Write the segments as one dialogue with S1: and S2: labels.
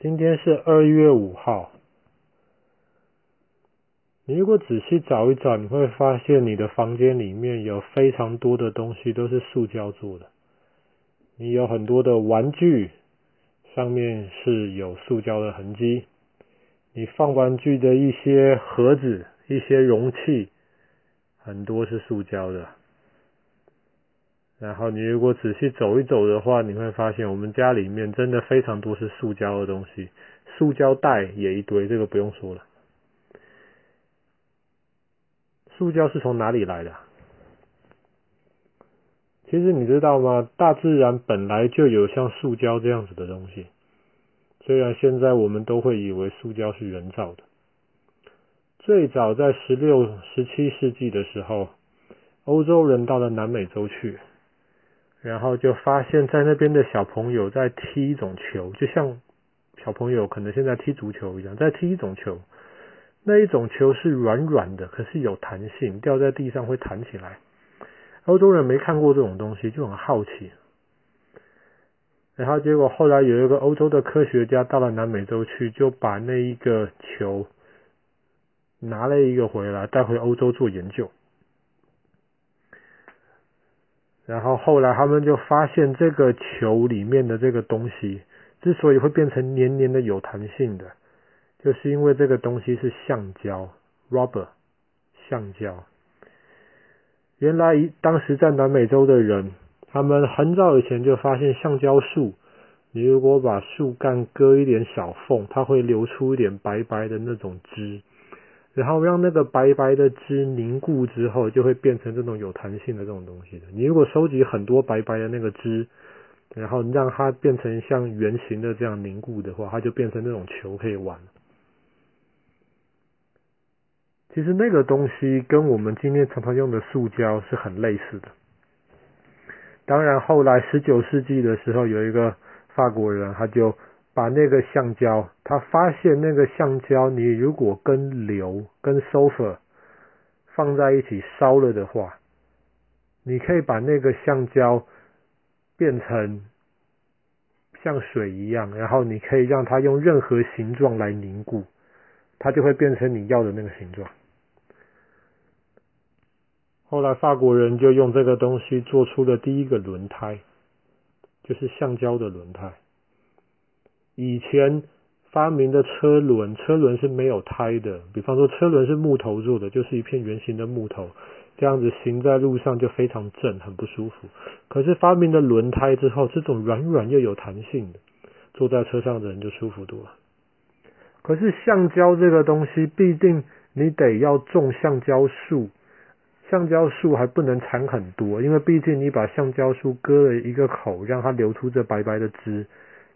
S1: 今天是二月五号。你如果仔细找一找，你会发现你的房间里面有非常多的东西都是塑胶做的。你有很多的玩具，上面是有塑胶的痕迹。你放玩具的一些盒子、一些容器，很多是塑胶的。然后你如果仔细走一走的话，你会发现我们家里面真的非常多是塑胶的东西，塑胶袋也一堆，这个不用说了。塑胶是从哪里来的？其实你知道吗？大自然本来就有像塑胶这样子的东西，虽然现在我们都会以为塑胶是人造的。最早在十六、十七世纪的时候，欧洲人到了南美洲去。然后就发现，在那边的小朋友在踢一种球，就像小朋友可能现在踢足球一样，在踢一种球。那一种球是软软的，可是有弹性，掉在地上会弹起来。欧洲人没看过这种东西，就很好奇。然后结果后来有一个欧洲的科学家到了南美洲去，就把那一个球拿了一个回来，带回欧洲做研究。然后后来他们就发现，这个球里面的这个东西之所以会变成黏黏的、有弹性的，就是因为这个东西是橡胶 （rubber）。橡胶。原来当时在南美洲的人，他们很早以前就发现橡胶树，你如果把树干割一点小缝，它会流出一点白白的那种汁。然后让那个白白的汁凝固之后，就会变成这种有弹性的这种东西的。你如果收集很多白白的那个汁，然后让它变成像圆形的这样凝固的话，它就变成那种球可以玩。其实那个东西跟我们今天常常用的塑胶是很类似的。当然后来十九世纪的时候，有一个法国人，他就。把那个橡胶，他发现那个橡胶，你如果跟硫、跟 sulfur 放在一起烧了的话，你可以把那个橡胶变成像水一样，然后你可以让它用任何形状来凝固，它就会变成你要的那个形状。后来法国人就用这个东西做出了第一个轮胎，就是橡胶的轮胎。以前发明的车轮，车轮是没有胎的。比方说，车轮是木头做的，就是一片圆形的木头，这样子行在路上就非常正，很不舒服。可是发明了轮胎之后，这种软软又有弹性的，坐在车上的人就舒服多了。可是橡胶这个东西，必定你得要种橡胶树，橡胶树还不能产很多，因为毕竟你把橡胶树割了一个口，让它流出这白白的汁。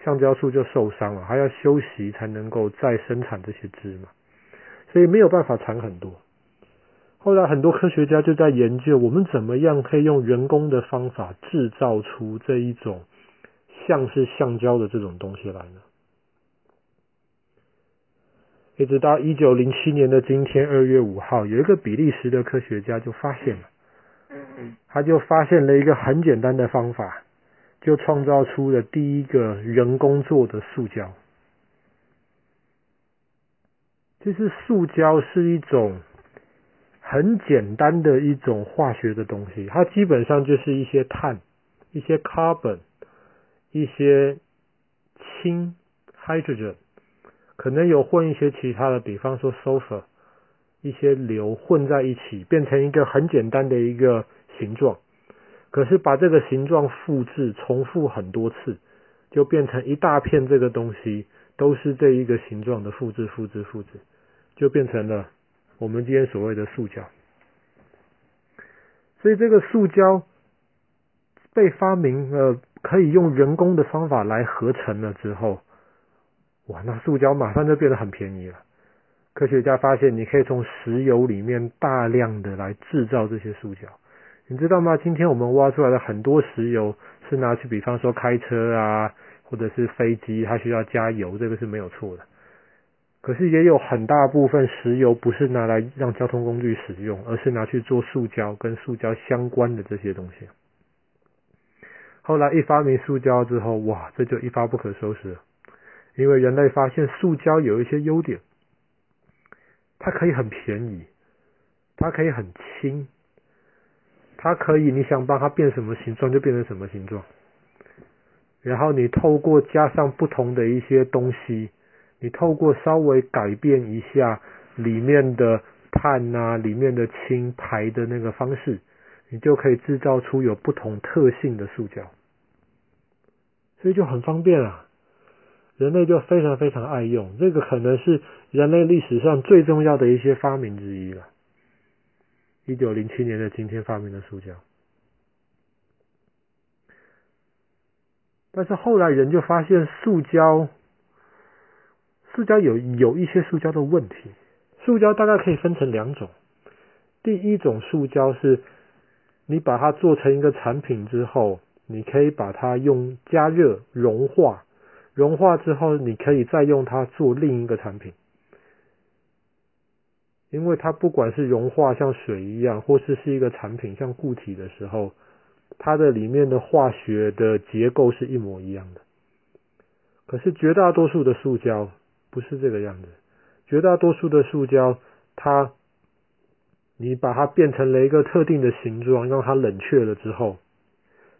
S1: 橡胶树就受伤了，还要休息才能够再生产这些枝嘛，所以没有办法产很多。后来很多科学家就在研究，我们怎么样可以用人工的方法制造出这一种像是橡胶的这种东西来呢？一直到一九零七年的今天，二月五号，有一个比利时的科学家就发现了，他就发现了一个很简单的方法。就创造出了第一个人工做的塑胶。其实塑胶是一种很简单的一种化学的东西，它基本上就是一些碳、一些 carbon、一些氢 hydrogen，可能有混一些其他的，比方说 sulfur，一些硫混在一起，变成一个很简单的一个形状。可是把这个形状复制、重复很多次，就变成一大片这个东西，都是这一个形状的复制、复制、复制，就变成了我们今天所谓的塑胶。所以这个塑胶被发明了，可以用人工的方法来合成了之后，哇，那塑胶马上就变得很便宜了。科学家发现，你可以从石油里面大量的来制造这些塑胶。你知道吗？今天我们挖出来的很多石油是拿去，比方说开车啊，或者是飞机，它需要加油，这个是没有错的。可是也有很大部分石油不是拿来让交通工具使用，而是拿去做塑胶跟塑胶相关的这些东西。后来一发明塑胶之后，哇，这就一发不可收拾了。因为人类发现塑胶有一些优点，它可以很便宜，它可以很轻，它可以你想帮它变什么形状就变成什么形状。然后你透过加上不同的一些东西，你透过稍微改变一下里面的碳啊，里面的氢排的那个方式，你就可以制造出有不同特性的塑胶，所以就很方便啊。人类就非常非常爱用，这个可能是人类历史上最重要的一些发明之一了。一九零七年的今天发明的塑胶。但是后来人就发现塑胶，塑胶有有一些塑胶的问题。塑胶大概可以分成两种，第一种塑胶是，你把它做成一个产品之后，你可以把它用加热融化，融化之后你可以再用它做另一个产品，因为它不管是融化像水一样，或是是一个产品像固体的时候。它的里面的化学的结构是一模一样的，可是绝大多数的塑胶不是这个样子。绝大多数的塑胶，它你把它变成了一个特定的形状，让它冷却了之后，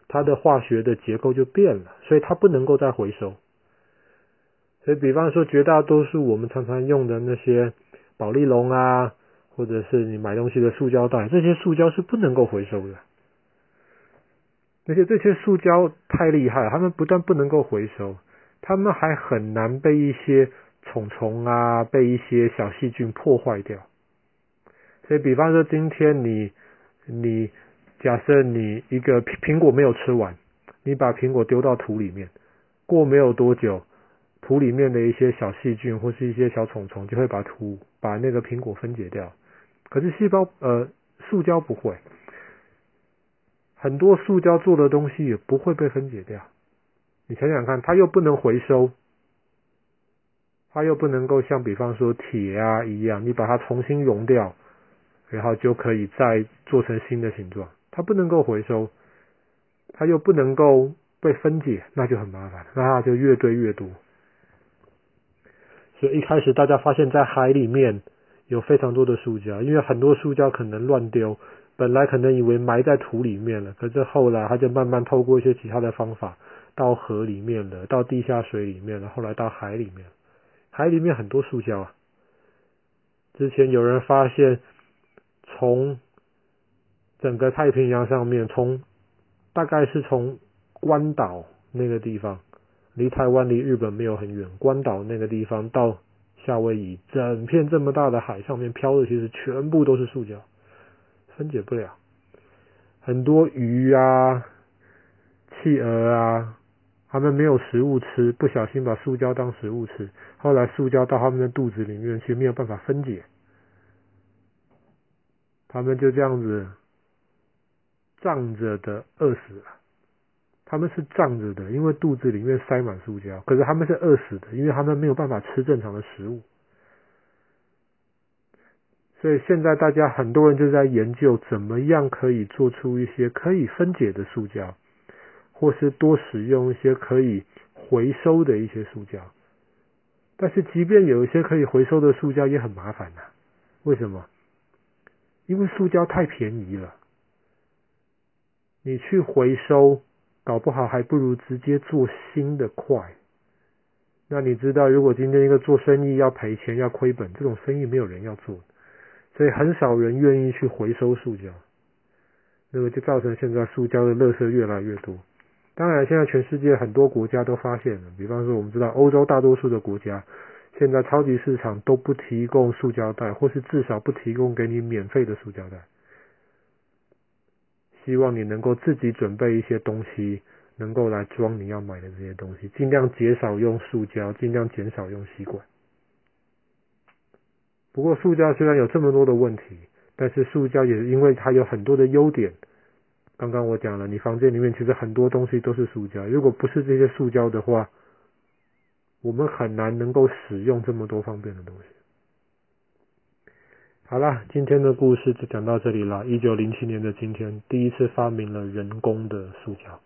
S1: 它的化学的结构就变了，所以它不能够再回收。所以，比方说，绝大多数我们常常用的那些保丽龙啊，或者是你买东西的塑胶袋，这些塑胶是不能够回收的。而且这些塑胶太厉害，它们不但不能够回收，它们还很难被一些虫虫啊、被一些小细菌破坏掉。所以，比方说今天你你假设你一个苹苹果没有吃完，你把苹果丢到土里面，过没有多久，土里面的一些小细菌或是一些小虫虫就会把土把那个苹果分解掉。可是细胞呃塑胶不会。很多塑胶做的东西也不会被分解掉，你想想看，它又不能回收，它又不能够像比方说铁啊一样，你把它重新熔掉，然后就可以再做成新的形状，它不能够回收，它又不能够被分解，那就很麻烦，那它就越堆越多。就一开始大家发现，在海里面有非常多的塑胶，因为很多塑胶可能乱丢。本来可能以为埋在土里面了，可是后来他就慢慢透过一些其他的方法到河里面了，到地下水里面了，后来到海里面。海里面很多塑胶啊。之前有人发现，从整个太平洋上面，从大概是从关岛那个地方，离台湾离日本没有很远，关岛那个地方到夏威夷，整片这么大的海上面漂的其实全部都是塑胶。分解不了，很多鱼啊、企鹅啊，它们没有食物吃，不小心把塑胶当食物吃，后来塑胶到它们的肚子里面去，没有办法分解，它们就这样子胀着的饿死了。他们是胀着的，因为肚子里面塞满塑胶，可是他们是饿死的，因为他们没有办法吃正常的食物。所以现在大家很多人就在研究怎么样可以做出一些可以分解的塑胶，或是多使用一些可以回收的一些塑胶。但是即便有一些可以回收的塑胶也很麻烦呐。为什么？因为塑胶太便宜了，你去回收，搞不好还不如直接做新的快。那你知道，如果今天一个做生意要赔钱要亏本，这种生意没有人要做。所以很少人愿意去回收塑胶，那么就造成现在塑胶的垃圾越来越多。当然，现在全世界很多国家都发现了，比方说我们知道欧洲大多数的国家，现在超级市场都不提供塑胶袋，或是至少不提供给你免费的塑胶袋。希望你能够自己准备一些东西，能够来装你要买的这些东西，尽量减少用塑胶，尽量减少用吸管。不过，塑胶虽然有这么多的问题，但是塑胶也因为它有很多的优点。刚刚我讲了，你房间里面其实很多东西都是塑胶，如果不是这些塑胶的话，我们很难能够使用这么多方便的东西。好啦，今天的故事就讲到这里啦。一九零七年的今天，第一次发明了人工的塑胶。